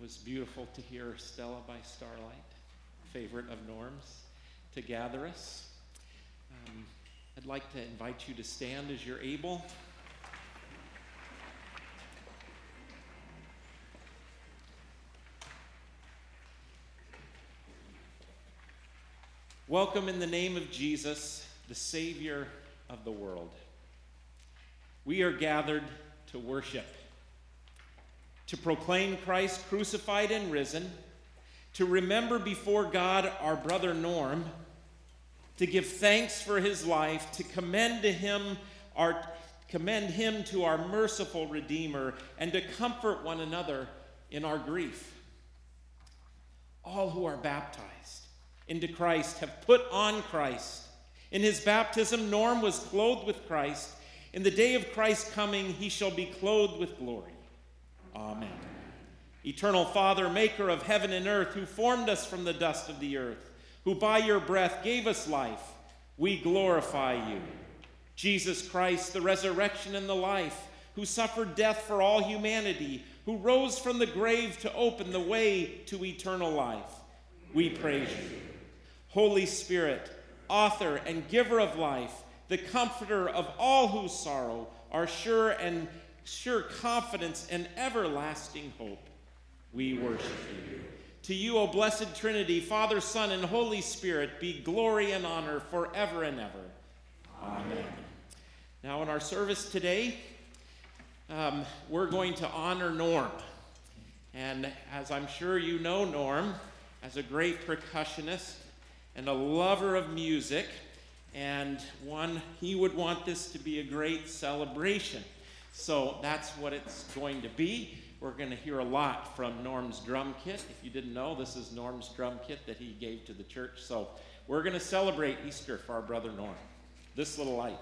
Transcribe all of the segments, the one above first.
was beautiful to hear Stella by Starlight, favorite of Norm's, to gather us. Um, I'd like to invite you to stand as you're able. Welcome in the name of Jesus, the Savior of the world. We are gathered to worship to proclaim Christ crucified and risen, to remember before God our brother Norm, to give thanks for his life, to commend to him our commend him to our merciful redeemer and to comfort one another in our grief. All who are baptized into Christ have put on Christ. In his baptism Norm was clothed with Christ. In the day of Christ's coming he shall be clothed with glory. Amen. Eternal Father, maker of heaven and earth, who formed us from the dust of the earth, who by your breath gave us life, we glorify you. Jesus Christ, the resurrection and the life, who suffered death for all humanity, who rose from the grave to open the way to eternal life, we praise you. Holy Spirit, author and giver of life, the comforter of all whose sorrow are sure and sure confidence and everlasting hope, we worship you. To you, O blessed Trinity, Father, Son, and Holy Spirit, be glory and honor forever and ever. Amen. Now, in our service today, um, we're going to honor Norm. And as I'm sure you know, Norm, as a great percussionist and a lover of music, and one, he would want this to be a great celebration. So that's what it's going to be. We're going to hear a lot from Norm's drum kit. If you didn't know, this is Norm's drum kit that he gave to the church. So we're going to celebrate Easter for our brother Norm. This little light.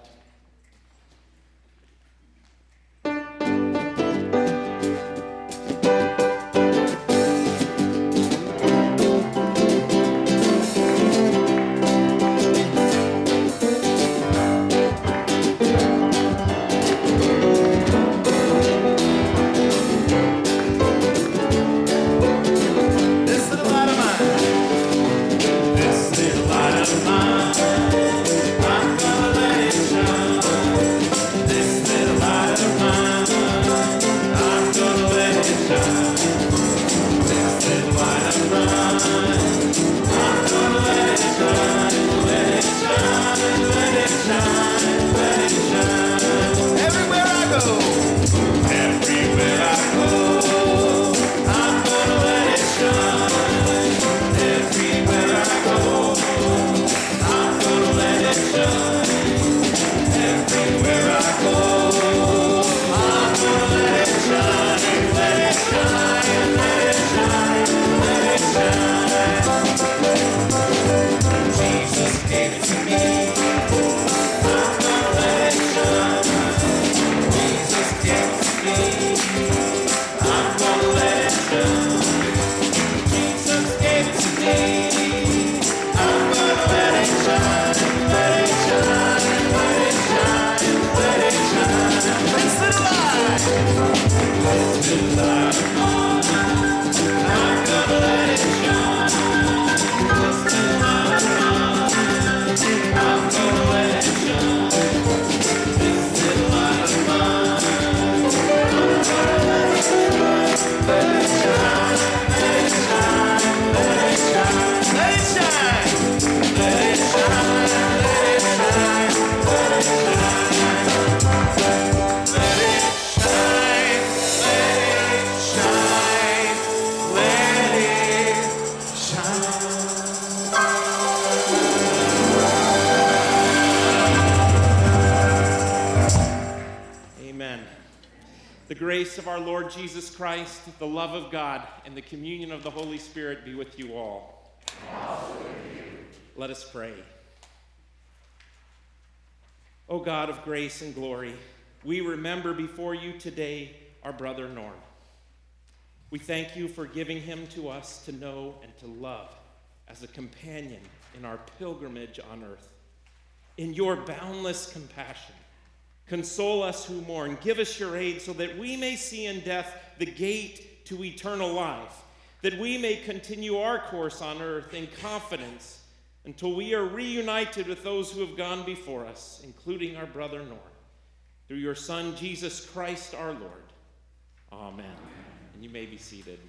Grace of our Lord Jesus Christ, the love of God, and the communion of the Holy Spirit be with you all. Let us pray. O God of grace and glory, we remember before you today our brother Norm. We thank you for giving him to us to know and to love as a companion in our pilgrimage on earth. In your boundless compassion, console us who mourn. Give us your aid so that we may see in death the gate to eternal life, that we may continue our course on earth in confidence until we are reunited with those who have gone before us, including our brother Norm. Through your Son, Jesus Christ our Lord. Amen. And you may be seated.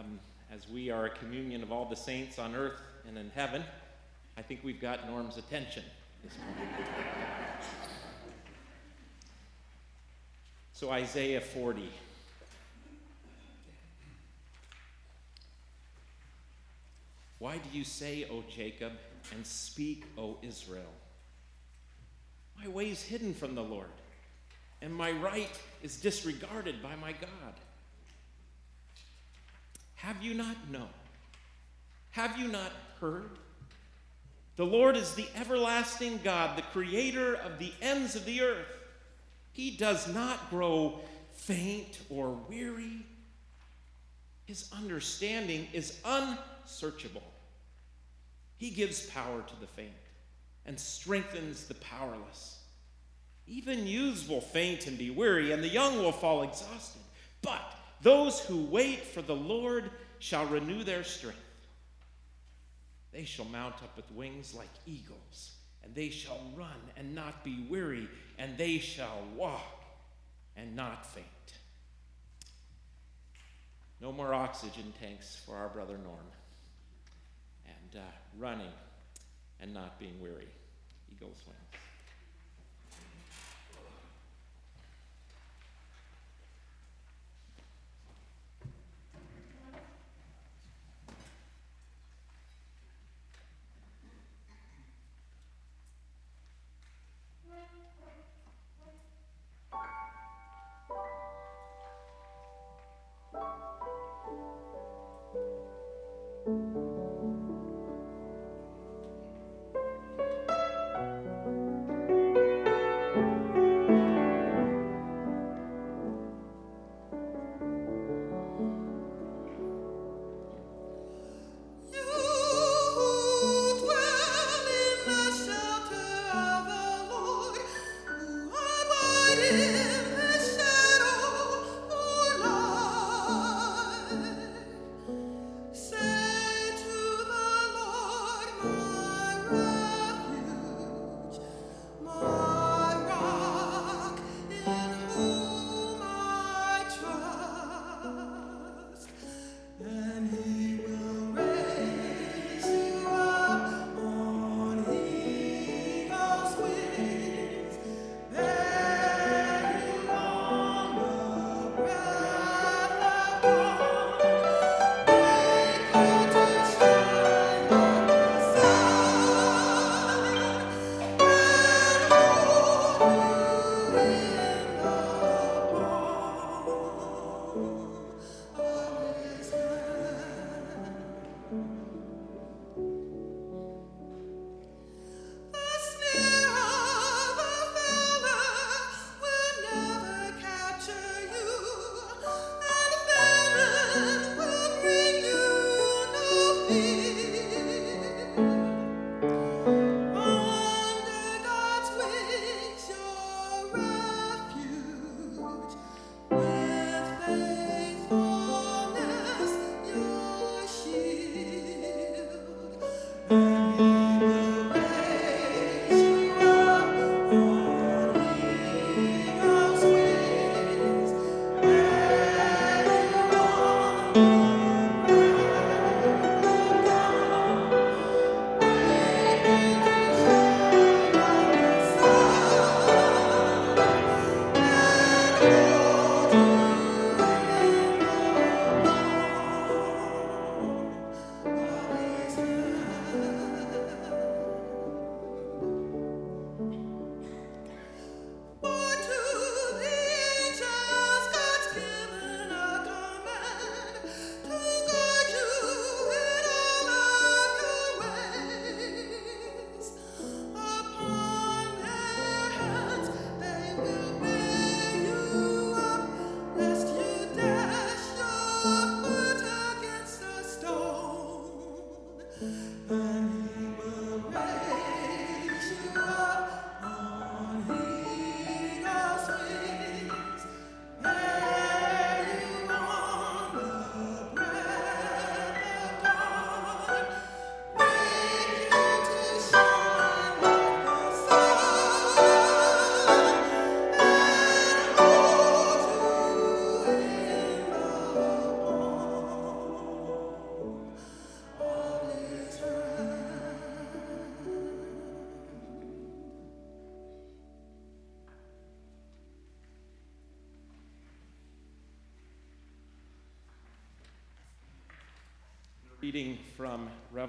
Um, as we are a communion of all the saints on earth and in heaven, I think we've got Norm's attention this morning. so, Isaiah 40. Why do you say, O Jacob, and speak, O Israel? My way is hidden from the Lord, and my right is disregarded by my God. Have you not known? Have you not heard? The Lord is the everlasting God, the creator of the ends of the earth. He does not grow faint or weary. His understanding is unsearchable. He gives power to the faint and strengthens the powerless. Even youths will faint and be weary, and the young will fall exhausted. But those who wait for the Lord shall renew their strength. They shall mount up with wings like eagles, and they shall run and not be weary, and they shall walk and not faint. No more oxygen tanks for our brother Norm. And uh, running and not being weary. Eagles wings.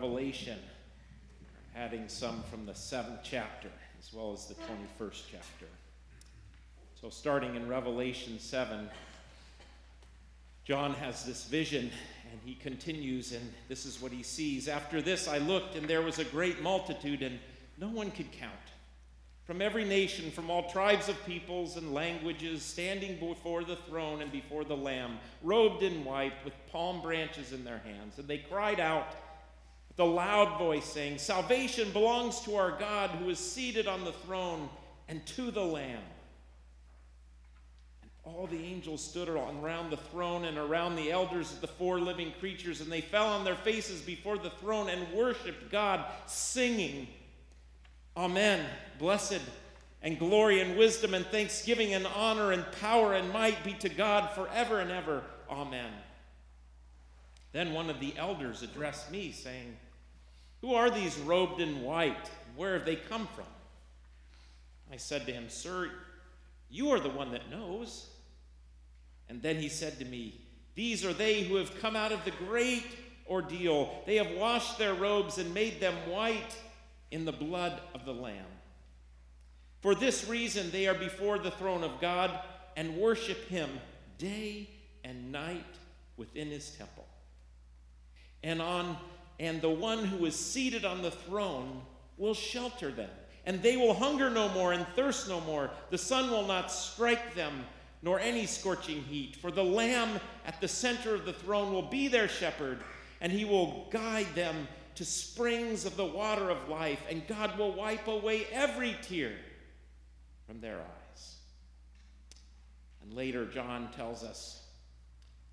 Revelation, adding some from the seventh chapter as well as the 21st chapter. So, starting in Revelation 7, John has this vision and he continues, and this is what he sees. After this, I looked, and there was a great multitude, and no one could count. From every nation, from all tribes of peoples and languages, standing before the throne and before the Lamb, robed in white, with palm branches in their hands. And they cried out a loud voice, saying, Salvation belongs to our God who is seated on the throne and to the Lamb. And all the angels stood around the throne and around the elders of the four living creatures, and they fell on their faces before the throne and worshiped God, singing, Amen. Blessed and glory and wisdom and thanksgiving and honor and power and might be to God forever and ever. Amen. Then one of the elders addressed me, saying, Who are these robed in white? Where have they come from? I said to him, Sir, you are the one that knows. And then he said to me, These are they who have come out of the great ordeal. They have washed their robes and made them white in the blood of the Lamb. For this reason, they are before the throne of God and worship him day and night within his temple. And on and the one who is seated on the throne will shelter them, and they will hunger no more and thirst no more. The sun will not strike them nor any scorching heat. For the Lamb at the center of the throne will be their shepherd, and he will guide them to springs of the water of life, and God will wipe away every tear from their eyes. And later, John tells us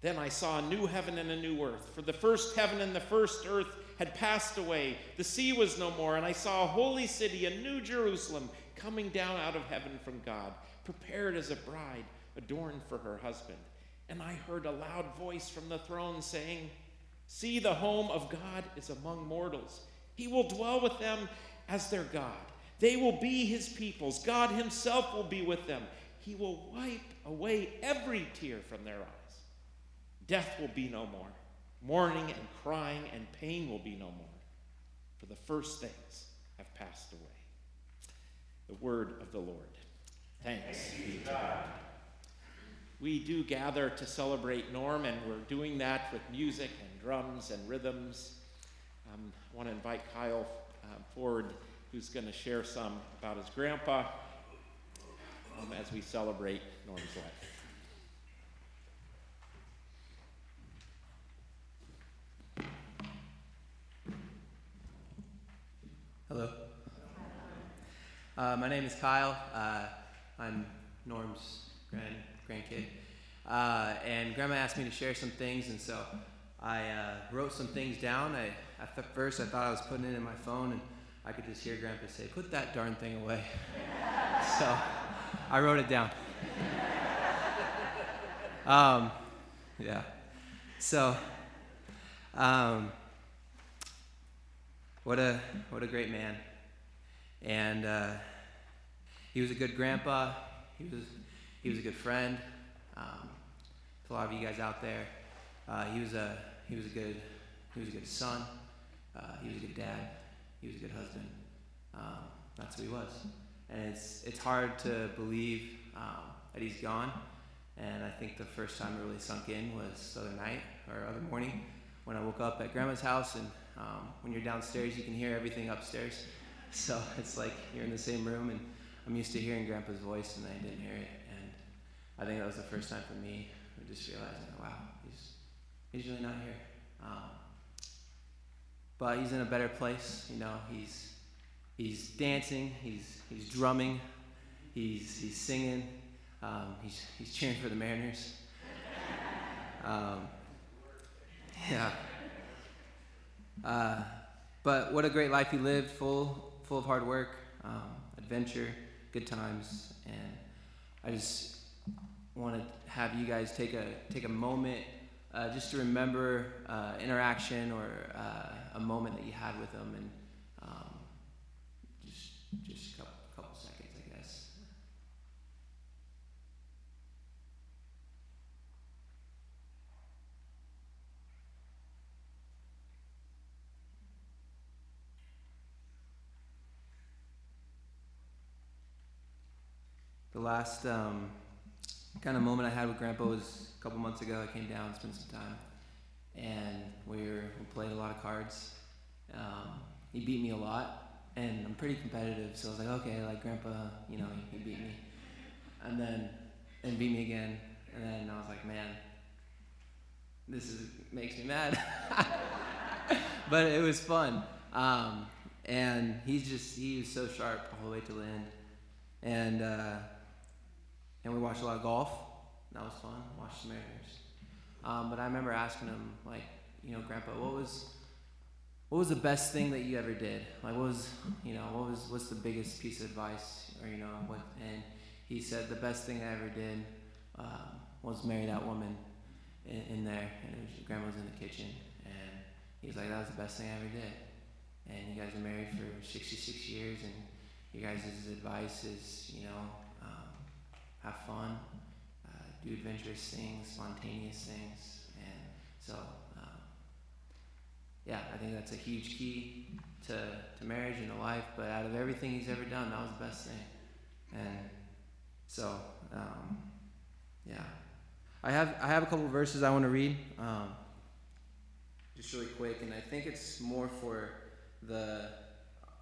Then I saw a new heaven and a new earth, for the first heaven and the first earth had passed away. The sea was no more, and I saw a holy city, a new Jerusalem, coming down out of heaven from God, prepared as a bride adorned for her husband. And I heard a loud voice from the throne saying, See, the home of God is among mortals. He will dwell with them as their God. They will be his peoples. God himself will be with them. He will wipe away every tear from their eyes. Death will be no more. Mourning and crying and pain will be no more. For the first things have passed away. The word of the Lord. Thanks be to God we do gather to celebrate Norm, and we're doing that with music and drums and rhythms. Um, I want to invite Kyle forward, who's going to share some about his grandpa um, as we celebrate Norm's life. Hello. Uh, my name is Kyle. Uh, I'm Norm's grand grandkid. Uh, and Grandma asked me to share some things, and so I uh, wrote some things down. I, at first, I thought I was putting it in my phone, and I could just hear Grandpa say, "Put that darn thing away." so I wrote it down. Um, yeah. So, um, what a what a great man, and uh, he was a good grandpa. He was he was a good friend. Um, to a lot of you guys out there, uh, he was a he was a good he was a good son. Uh, he was a good dad. He was a good husband. Um, that's who he was. And it's it's hard to believe um, that he's gone. And I think the first time it really sunk in was the other night or other morning when I woke up at grandma's house. And um, when you're downstairs, you can hear everything upstairs. So it's like you're in the same room, and I'm used to hearing grandpa's voice, and I didn't hear it. And I think that was the first time for me, just realizing, wow, he's, he's really not here. Um, but he's in a better place, you know. He's he's dancing, he's he's drumming, he's he's singing, um, he's he's cheering for the Mariners. Um, yeah. Uh, but what a great life he lived, full full of hard work, um, adventure, good times, and I just want to have you guys take a take a moment uh, just to remember uh, interaction or uh, a moment that you had with them, and um, just just a couple, couple seconds, I guess. The last um, kind of moment I had with Grandpa was a couple months ago. I came down, spent some time, and we were we played a lot of cards. Um, he beat me a lot, and I'm pretty competitive, so I was like, okay, like Grandpa, you know, he beat me, and then and beat me again, and then I was like, man, this is makes me mad, but it was fun. Um, and he's just he was so sharp all the way to the end, and uh, and we watched a lot of golf. That was fun. Watched the Mariners. Um, but I remember asking him like, you know, Grandpa, what was what was the best thing that you ever did? Like, what was you know what was what's the biggest piece of advice or you know what? And he said the best thing I ever did um, was marry that woman in, in there, and was, Grandma was in the kitchen, and he was like, that was the best thing I ever did and you guys are married for 66 years, and you guys' advice is, you know, have fun, uh, do adventurous things, spontaneous things, and so, um, yeah, I think that's a huge key to, to marriage and to life. But out of everything he's ever done, that was the best thing, and so, um, yeah, I have I have a couple verses I want to read. Um, just really quick, and I think it's more for the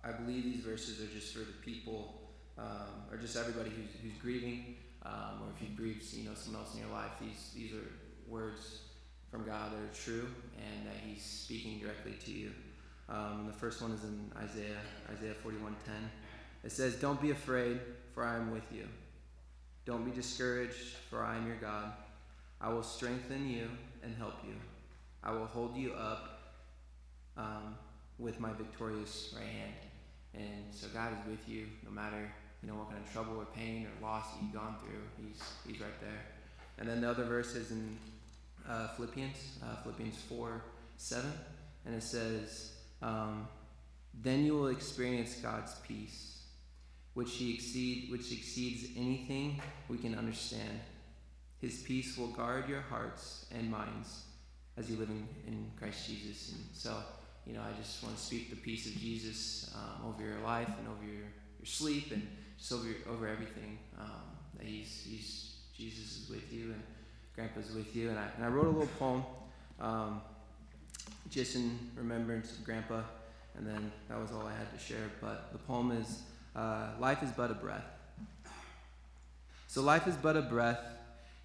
I believe these verses are just for the people um, or just everybody who's, who's grieving um, or if you grieve you know someone else in your life these these are words from God that are true and that he's speaking directly to you. Um, the first one is in Isaiah Isaiah 41:10 it says don't be afraid for I am with you. Don't be discouraged for I am your God. I will strengthen you and help you. I will hold you up um, with my victorious right hand. And so God is with you no matter you know what kind of trouble or pain or loss you've gone through. He's He's right there. And then the other verse is in uh, Philippians, uh, Philippians four seven, and it says, um, "Then you will experience God's peace, which He exceed which exceeds anything we can understand. His peace will guard your hearts and minds as you live in, in Christ Jesus." And so you know, I just want to speak the peace of Jesus um, over your life and over your, your sleep and over, over everything. Um, that he's, he's, Jesus is with you and Grandpa's with you. And I, and I wrote a little poem um, just in remembrance of Grandpa, and then that was all I had to share. But the poem is uh, Life is but a breath. So, life is but a breath.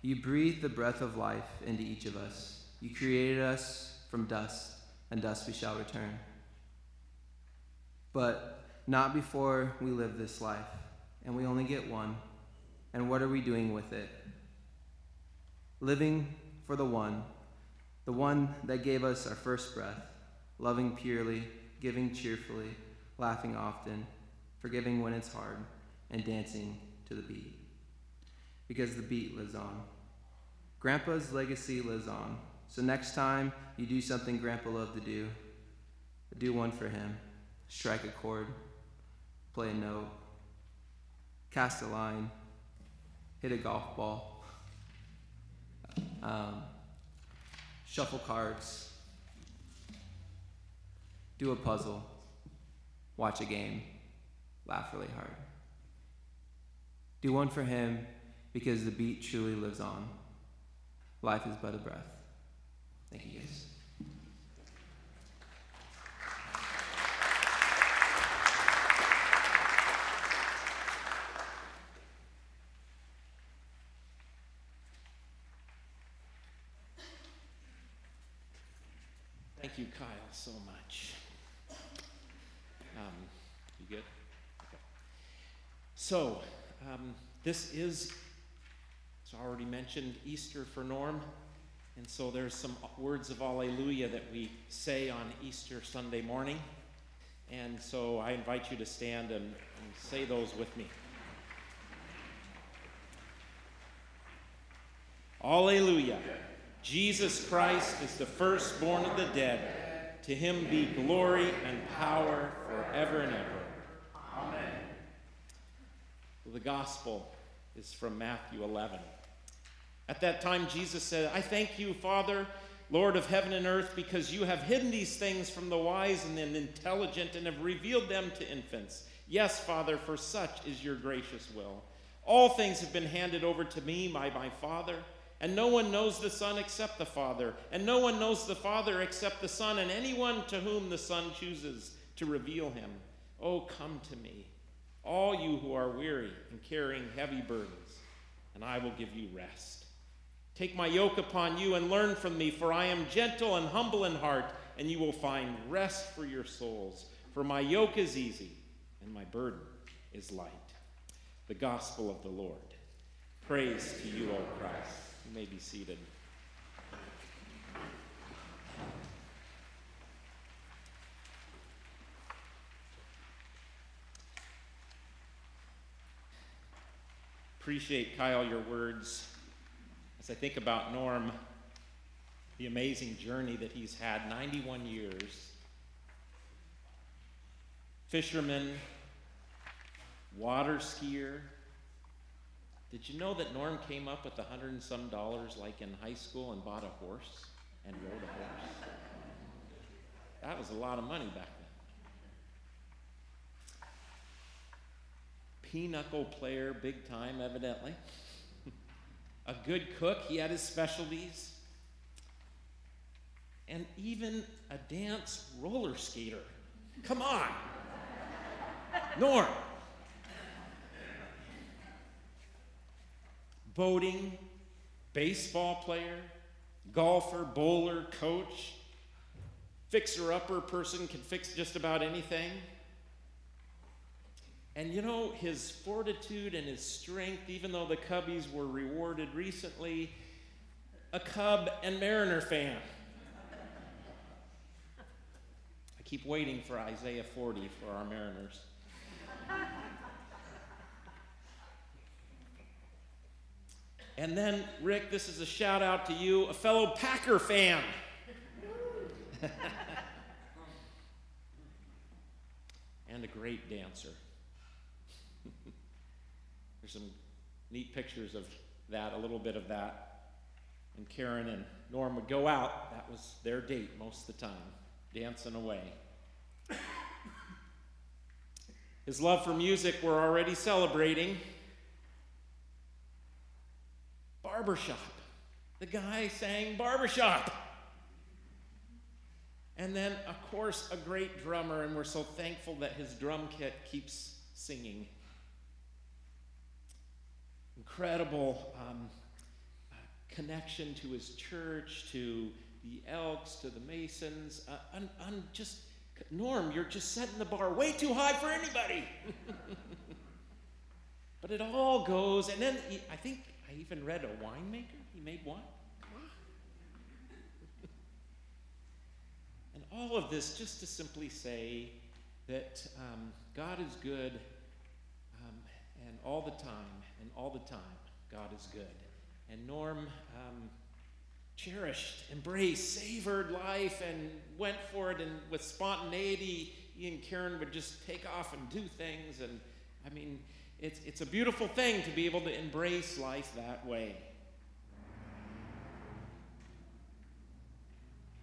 You breathe the breath of life into each of us. You created us from dust and dust we shall return. But not before we live this life, and we only get one. And what are we doing with it? Living for the one, the one that gave us our first breath, loving purely, giving cheerfully, laughing often, forgiving when it's hard, and dancing to the beat. Because the beat lives on. Grandpa's legacy lives on. So next time you do something Grandpa loved to do, do one for him. Strike a chord, play a note, cast a line, hit a golf ball, um, shuffle cards, do a puzzle, watch a game, laugh really hard. Do one for him because the beat truly lives on. Life is but a breath. Thank you, guys. Thank you, Kyle, so much. Um, you good? Okay. So, um, this is, as already mentioned, Easter for Norm. And so there's some words of Alleluia that we say on Easter Sunday morning. And so I invite you to stand and, and say those with me. Alleluia. Jesus Christ is the firstborn of the dead. To him be glory and power forever and ever. Amen. The gospel is from Matthew 11. At that time, Jesus said, I thank you, Father, Lord of heaven and earth, because you have hidden these things from the wise and the intelligent and have revealed them to infants. Yes, Father, for such is your gracious will. All things have been handed over to me by my Father, and no one knows the Son except the Father, and no one knows the Father except the Son, and anyone to whom the Son chooses to reveal him. Oh, come to me, all you who are weary and carrying heavy burdens, and I will give you rest. Take my yoke upon you and learn from me, for I am gentle and humble in heart, and you will find rest for your souls. For my yoke is easy, and my burden is light the gospel of the Lord. Praise to you, O Christ. You may be seated. Appreciate, Kyle, your words as I think about Norm, the amazing journey that he's had 91 years. Fisherman, water skier. Did you know that Norm came up with a hundred and some dollars like in high school and bought a horse and rode a horse? That was a lot of money back then. Pinochle player, big time, evidently. a good cook, he had his specialties. And even a dance roller skater. Come on! Norm! Boating, baseball player, golfer, bowler, coach, fixer upper person can fix just about anything. And you know, his fortitude and his strength, even though the Cubbies were rewarded recently, a Cub and Mariner fan. I keep waiting for Isaiah 40 for our Mariners. And then, Rick, this is a shout out to you, a fellow Packer fan. and a great dancer. There's some neat pictures of that, a little bit of that. And Karen and Norm would go out. That was their date most of the time, dancing away. His love for music we're already celebrating. Barbershop. The guy sang Barbershop. And then, of course, a great drummer, and we're so thankful that his drum kit keeps singing. Incredible um, connection to his church, to the Elks, to the Masons. Uh, un, un, just, Norm, you're just setting the bar way too high for anybody. but it all goes, and then I think I even read a winemaker. He made wine. and all of this just to simply say that um, God is good um, and all the time, and all the time, God is good. And Norm um, cherished, embraced, savored life, and went for it. And with spontaneity, he and Karen would just take off and do things. And I mean, it's, it's a beautiful thing to be able to embrace life that way.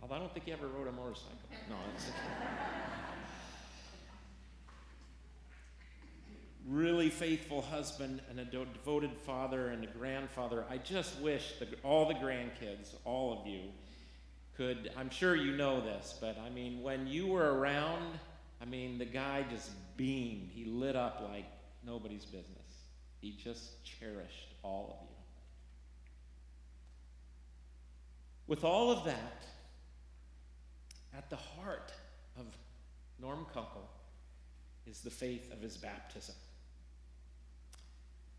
Although I don't think he ever rode a motorcycle. No, it's. really faithful husband and a devoted father and a grandfather. I just wish that all the grandkids, all of you, could. I'm sure you know this, but I mean, when you were around, I mean, the guy just beamed. He lit up like nobody's business. He just cherished all of you. With all of that, at the heart of Norm Kunkel is the faith of his baptism.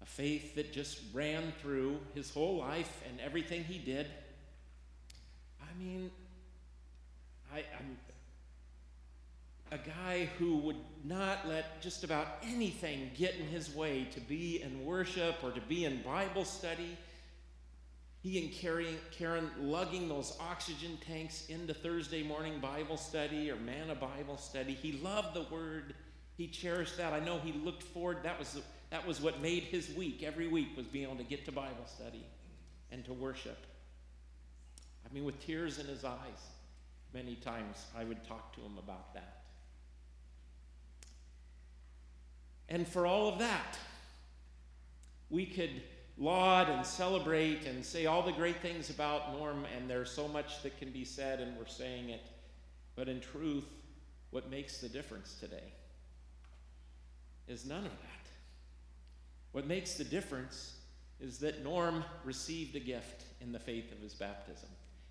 A faith that just ran through his whole life and everything he did. I mean, I, am a guy who would not let just about anything get in his way to be in worship or to be in Bible study. He and Karen, lugging those oxygen tanks into Thursday morning Bible study or manna Bible study. He loved the Word. He cherished that. I know he looked forward. That was, that was what made his week. Every week was being able to get to Bible study and to worship. I mean, with tears in his eyes, many times I would talk to him about that. And for all of that, we could laud and celebrate and say all the great things about Norm, and there's so much that can be said, and we're saying it. But in truth, what makes the difference today is none of that. What makes the difference is that Norm received a gift in the faith of his baptism.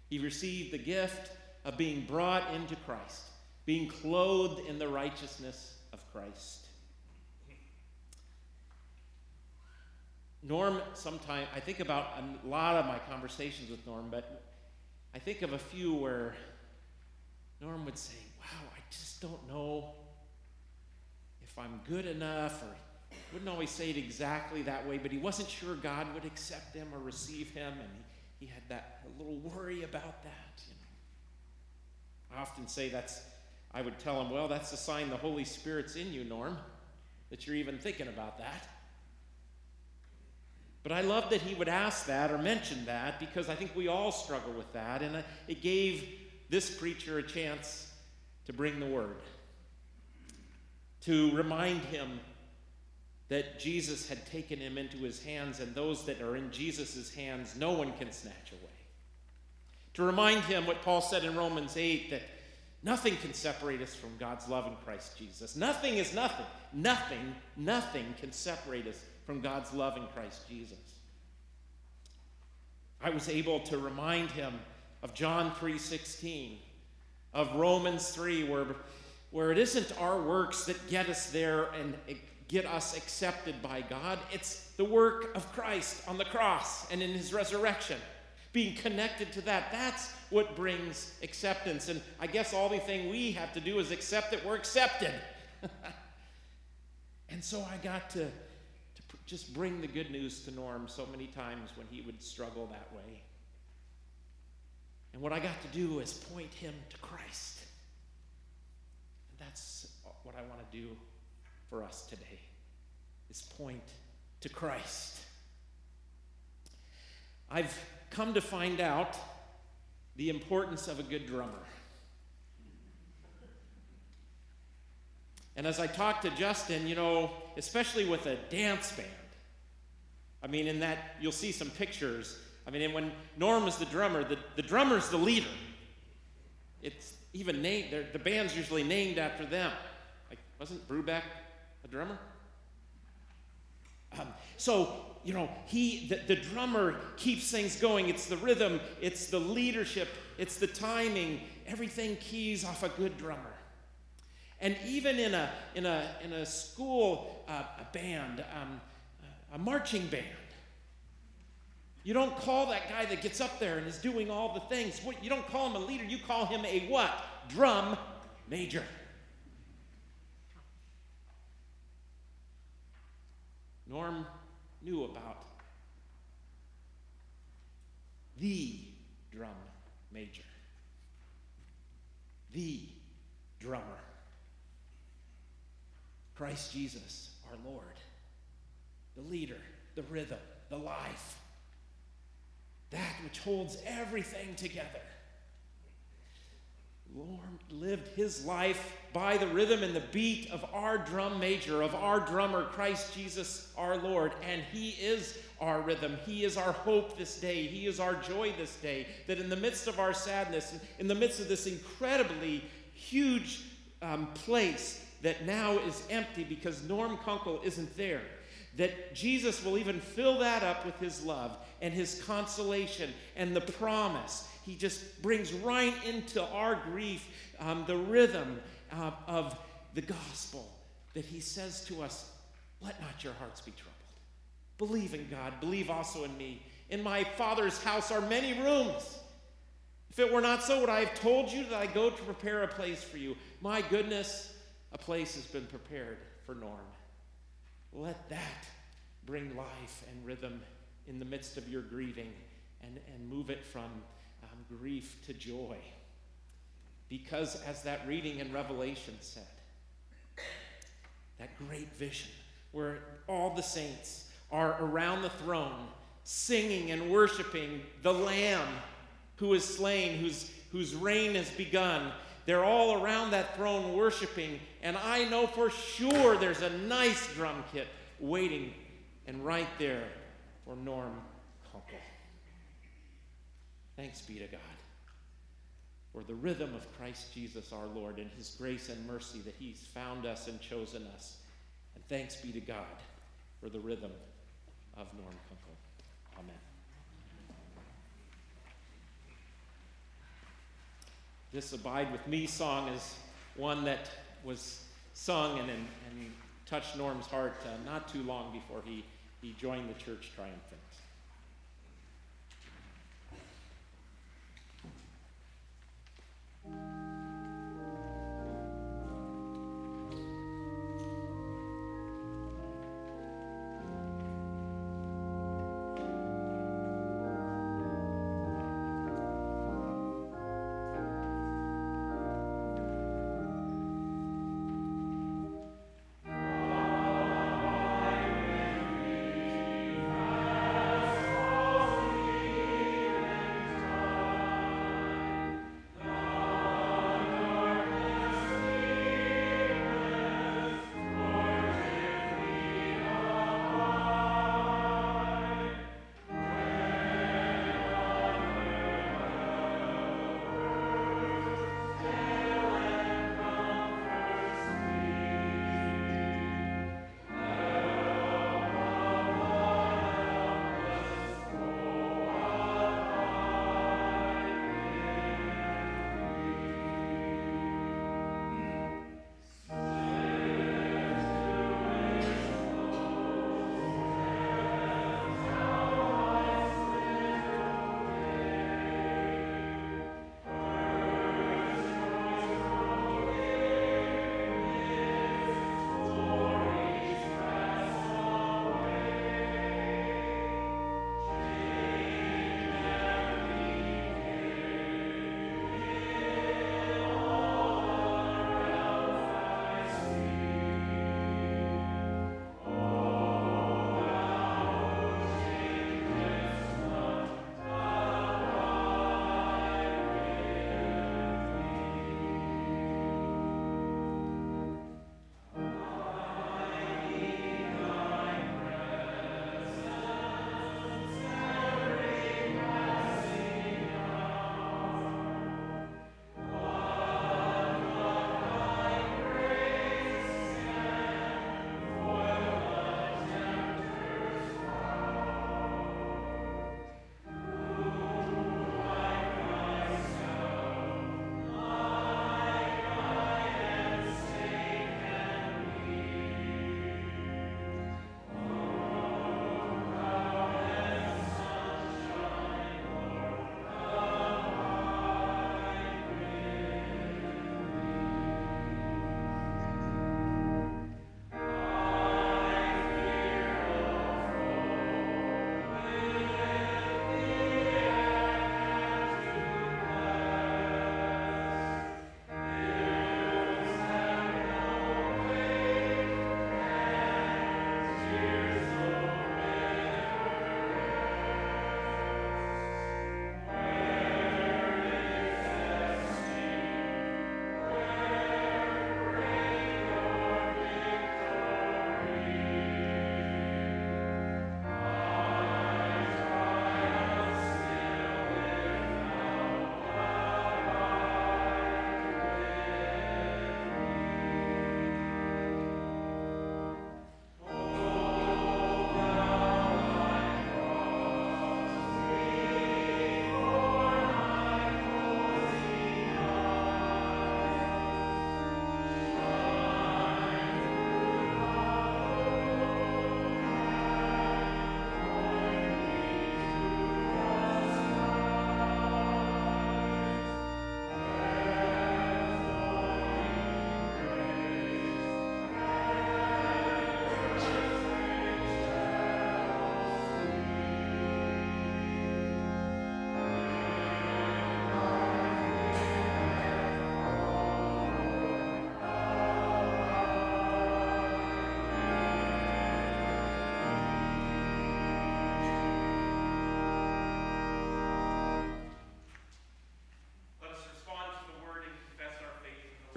He received the gift of being brought into Christ, being clothed in the righteousness of Christ. Norm, sometimes I think about a lot of my conversations with Norm, but I think of a few where Norm would say, Wow, I just don't know if I'm good enough, or he wouldn't always say it exactly that way, but he wasn't sure God would accept him or receive him, and he, he had that little worry about that. You know. I often say that's, I would tell him, Well, that's a sign the Holy Spirit's in you, Norm, that you're even thinking about that. But I love that he would ask that or mention that because I think we all struggle with that. And uh, it gave this preacher a chance to bring the word, to remind him that Jesus had taken him into his hands, and those that are in Jesus' hands, no one can snatch away. To remind him what Paul said in Romans 8 that nothing can separate us from God's love in Christ Jesus. Nothing is nothing. Nothing, nothing can separate us from God's love in Christ Jesus. I was able to remind him of John 3:16, of Romans 3 where where it isn't our works that get us there and get us accepted by God. It's the work of Christ on the cross and in his resurrection. Being connected to that, that's what brings acceptance. And I guess all the thing we have to do is accept that we're accepted. and so I got to just bring the good news to Norm so many times when he would struggle that way. And what I got to do is point him to Christ. And that's what I want to do for us today. Is point to Christ. I've come to find out the importance of a good drummer. And as I talked to Justin, you know, especially with a dance band, I mean, in that you'll see some pictures. I mean, when Norm is the drummer, the, the drummer's the leader. It's even named, the band's usually named after them. Like, wasn't Brubeck a drummer? Um, so, you know, he, the, the drummer keeps things going. It's the rhythm, it's the leadership, it's the timing. Everything keys off a good drummer. And even in a, in a, in a school uh, a band, um, a marching band, you don't call that guy that gets up there and is doing all the things. You don't call him a leader, you call him a what? Drum major. Norm knew about the drum major, the drummer. Christ Jesus, our Lord, the leader, the rhythm, the life, that which holds everything together. Lord lived his life by the rhythm and the beat of our drum major, of our drummer, Christ Jesus our Lord. And he is our rhythm. He is our hope this day. He is our joy this day. That in the midst of our sadness, in the midst of this incredibly huge um, place that now is empty because Norm Kunkel isn't there. That Jesus will even fill that up with his love and his consolation and the promise. He just brings right into our grief um, the rhythm uh, of the gospel that he says to us let not your hearts be troubled. Believe in God, believe also in me. In my Father's house are many rooms. If it were not so, would I have told you that I go to prepare a place for you? My goodness, a place has been prepared for Norm. Let that bring life and rhythm in the midst of your grieving and, and move it from um, grief to joy. Because, as that reading in Revelation said, that great vision where all the saints are around the throne singing and worshiping the Lamb who is slain, whose, whose reign has begun, they're all around that throne worshiping, and I know for sure there's a nice drum kit waiting and right there for Norm Kunkel. Thanks be to God for the rhythm of Christ Jesus our Lord and his grace and mercy that he's found us and chosen us. And thanks be to God for the rhythm of Norm Kunkel. Amen. This Abide With Me song is one that was sung and, and, and touched Norm's heart uh, not too long before he, he joined the church triumphant.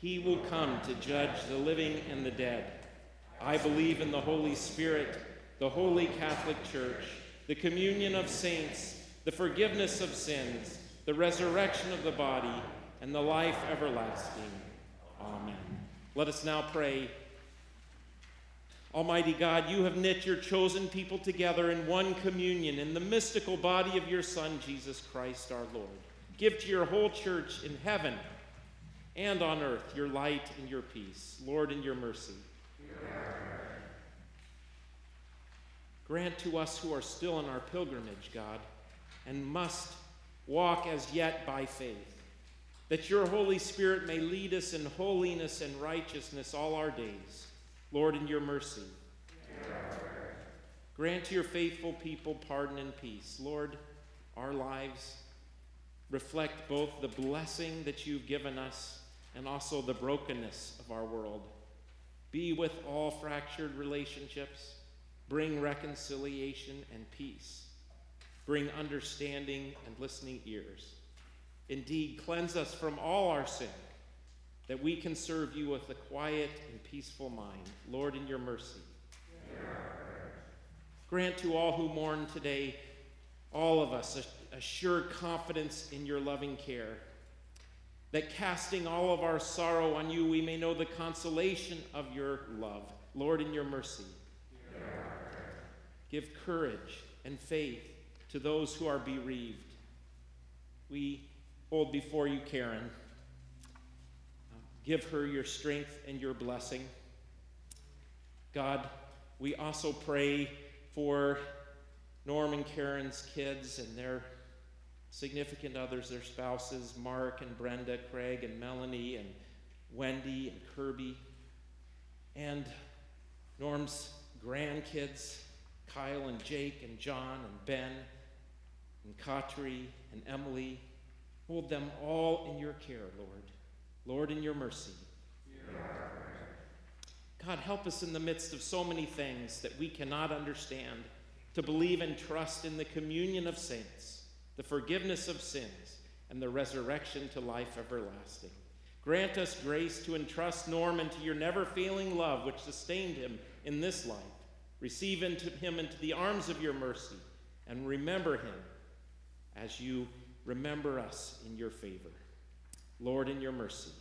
He will come to judge the living and the dead. I believe in the Holy Spirit, the holy Catholic Church, the communion of saints, the forgiveness of sins, the resurrection of the body, and the life everlasting. Amen. Let us now pray. Almighty God, you have knit your chosen people together in one communion in the mystical body of your Son, Jesus Christ our Lord. Give to your whole church in heaven and on earth your light and your peace, Lord, and your mercy. Grant to us who are still in our pilgrimage, God, and must walk as yet by faith, that your Holy Spirit may lead us in holiness and righteousness all our days. Lord, in your mercy. Grant to your faithful people pardon and peace. Lord, our lives reflect both the blessing that you've given us and also the brokenness of our world. Be with all fractured relationships. Bring reconciliation and peace. Bring understanding and listening ears. Indeed, cleanse us from all our sin, that we can serve you with a quiet and peaceful mind. Lord, in your mercy. Grant to all who mourn today, all of us, a, a sure confidence in your loving care that casting all of our sorrow on you, we may know the consolation of your love. Lord, in your mercy. Give courage and faith to those who are bereaved. We hold before you Karen. Give her your strength and your blessing. God, we also pray for Norm and Karen's kids and their significant others, their spouses, Mark and Brenda, Craig and Melanie, and Wendy and Kirby, and Norm's grandkids, Kyle and Jake and John and Ben and Katri and Emily. Hold them all in your care, Lord. Lord, in your mercy. God, help us in the midst of so many things that we cannot understand to believe and trust in the communion of saints the forgiveness of sins, and the resurrection to life everlasting. Grant us grace to entrust Norman to your never failing love, which sustained him in this life. Receive into him into the arms of your mercy, and remember him as you remember us in your favor. Lord, in your mercy.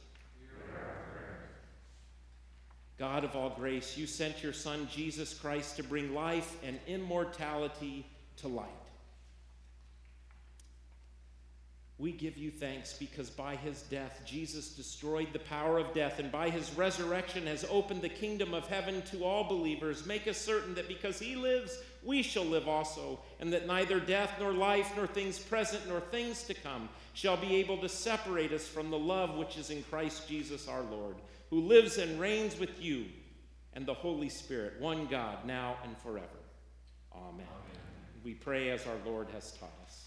God of all grace, you sent your Son, Jesus Christ, to bring life and immortality to light. We give you thanks because by his death, Jesus destroyed the power of death, and by his resurrection has opened the kingdom of heaven to all believers. Make us certain that because he lives, we shall live also, and that neither death, nor life, nor things present, nor things to come shall be able to separate us from the love which is in Christ Jesus our Lord, who lives and reigns with you and the Holy Spirit, one God, now and forever. Amen. Amen. We pray as our Lord has taught us.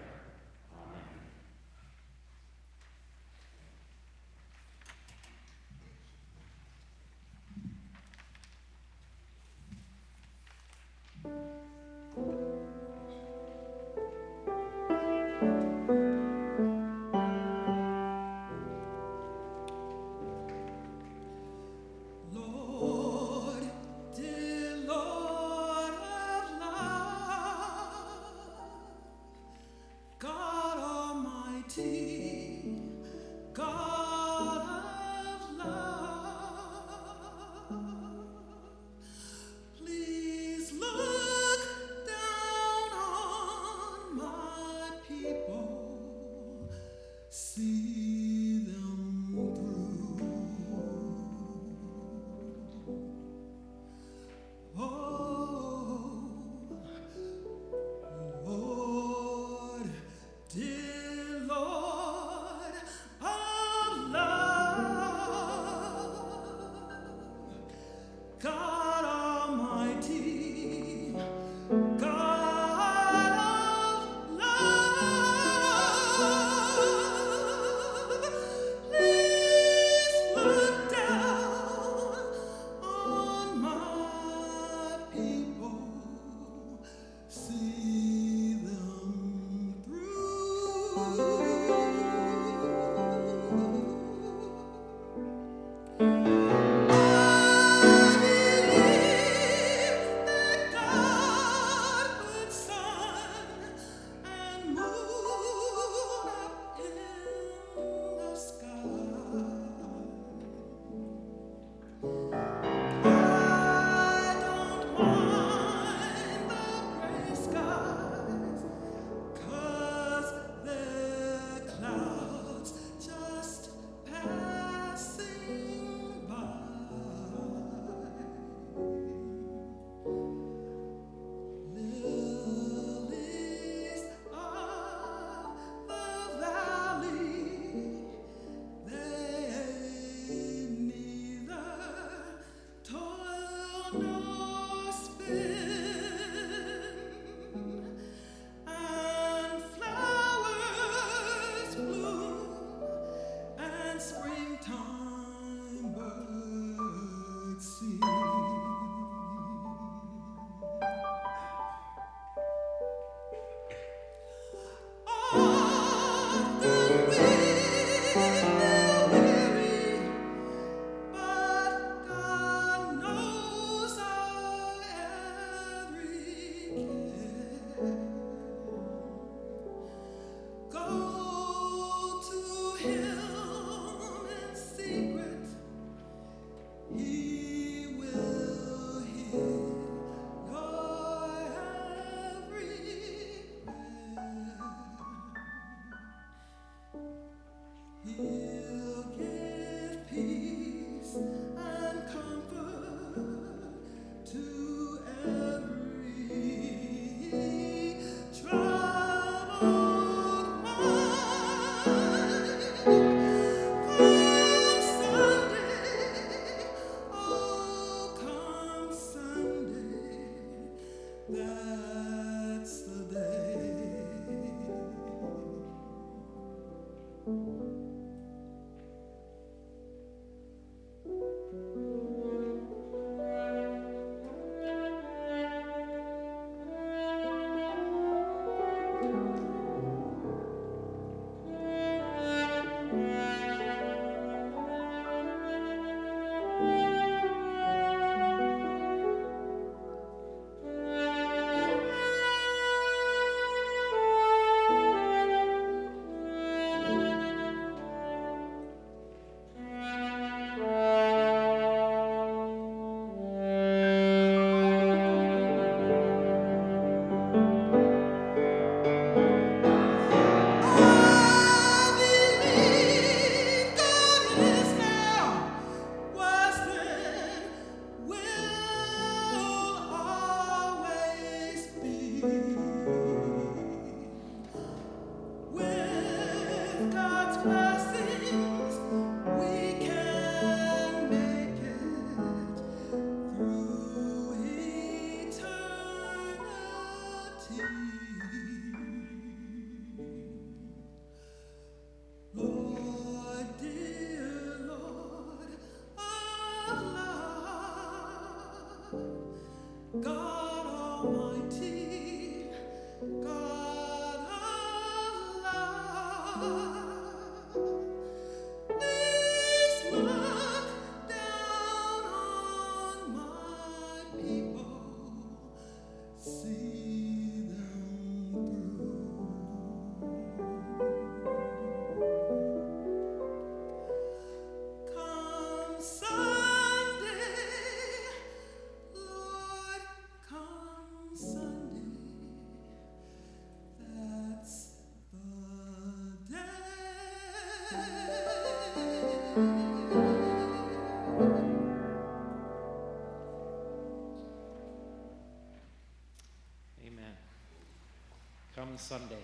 Sunday.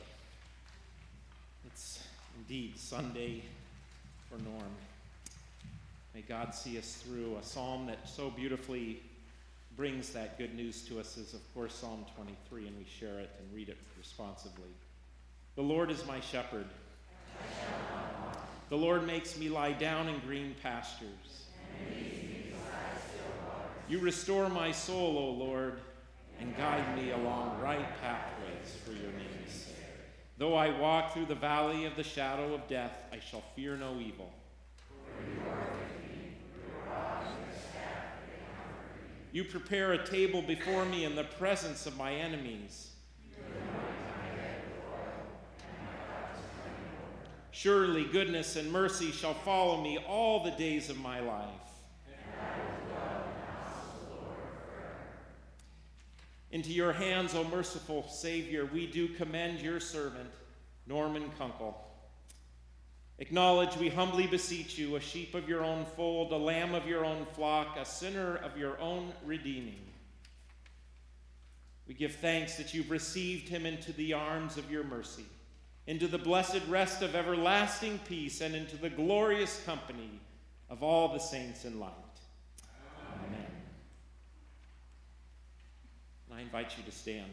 It's indeed Sunday for Norm. May God see us through. A psalm that so beautifully brings that good news to us is, of course, Psalm 23, and we share it and read it responsively. The Lord is my shepherd. The Lord makes me lie down in green pastures. You restore my soul, O Lord, and guide me along right pathways for your name's sake. Though I walk through the valley of the shadow of death, I shall fear no evil. You prepare a table before me in the presence of my enemies. Surely goodness and mercy shall follow me all the days of my life. Into your hands, O merciful Savior, we do commend your servant, Norman Kunkel. Acknowledge, we humbly beseech you, a sheep of your own fold, a lamb of your own flock, a sinner of your own redeeming. We give thanks that you've received him into the arms of your mercy, into the blessed rest of everlasting peace, and into the glorious company of all the saints in light. Amen. I invite you to stand.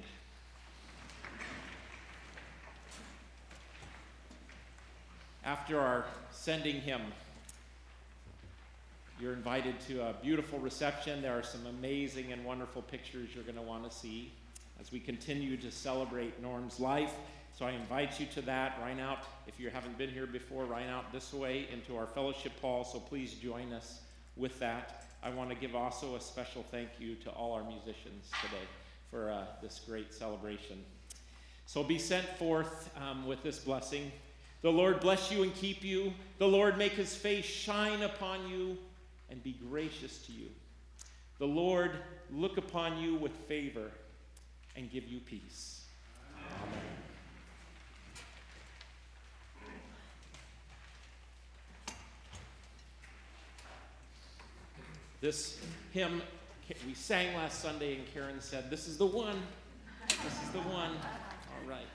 After our sending hymn, you're invited to a beautiful reception. There are some amazing and wonderful pictures you're going to want to see as we continue to celebrate Norm's life. So I invite you to that. Right out, if you haven't been here before, right out this way into our fellowship hall. So please join us with that. I want to give also a special thank you to all our musicians today for uh, this great celebration. So be sent forth um, with this blessing. The Lord bless you and keep you. The Lord make his face shine upon you and be gracious to you. The Lord look upon you with favor and give you peace. Amen. This hymn we sang last Sunday, and Karen said, This is the one. This is the one. All right.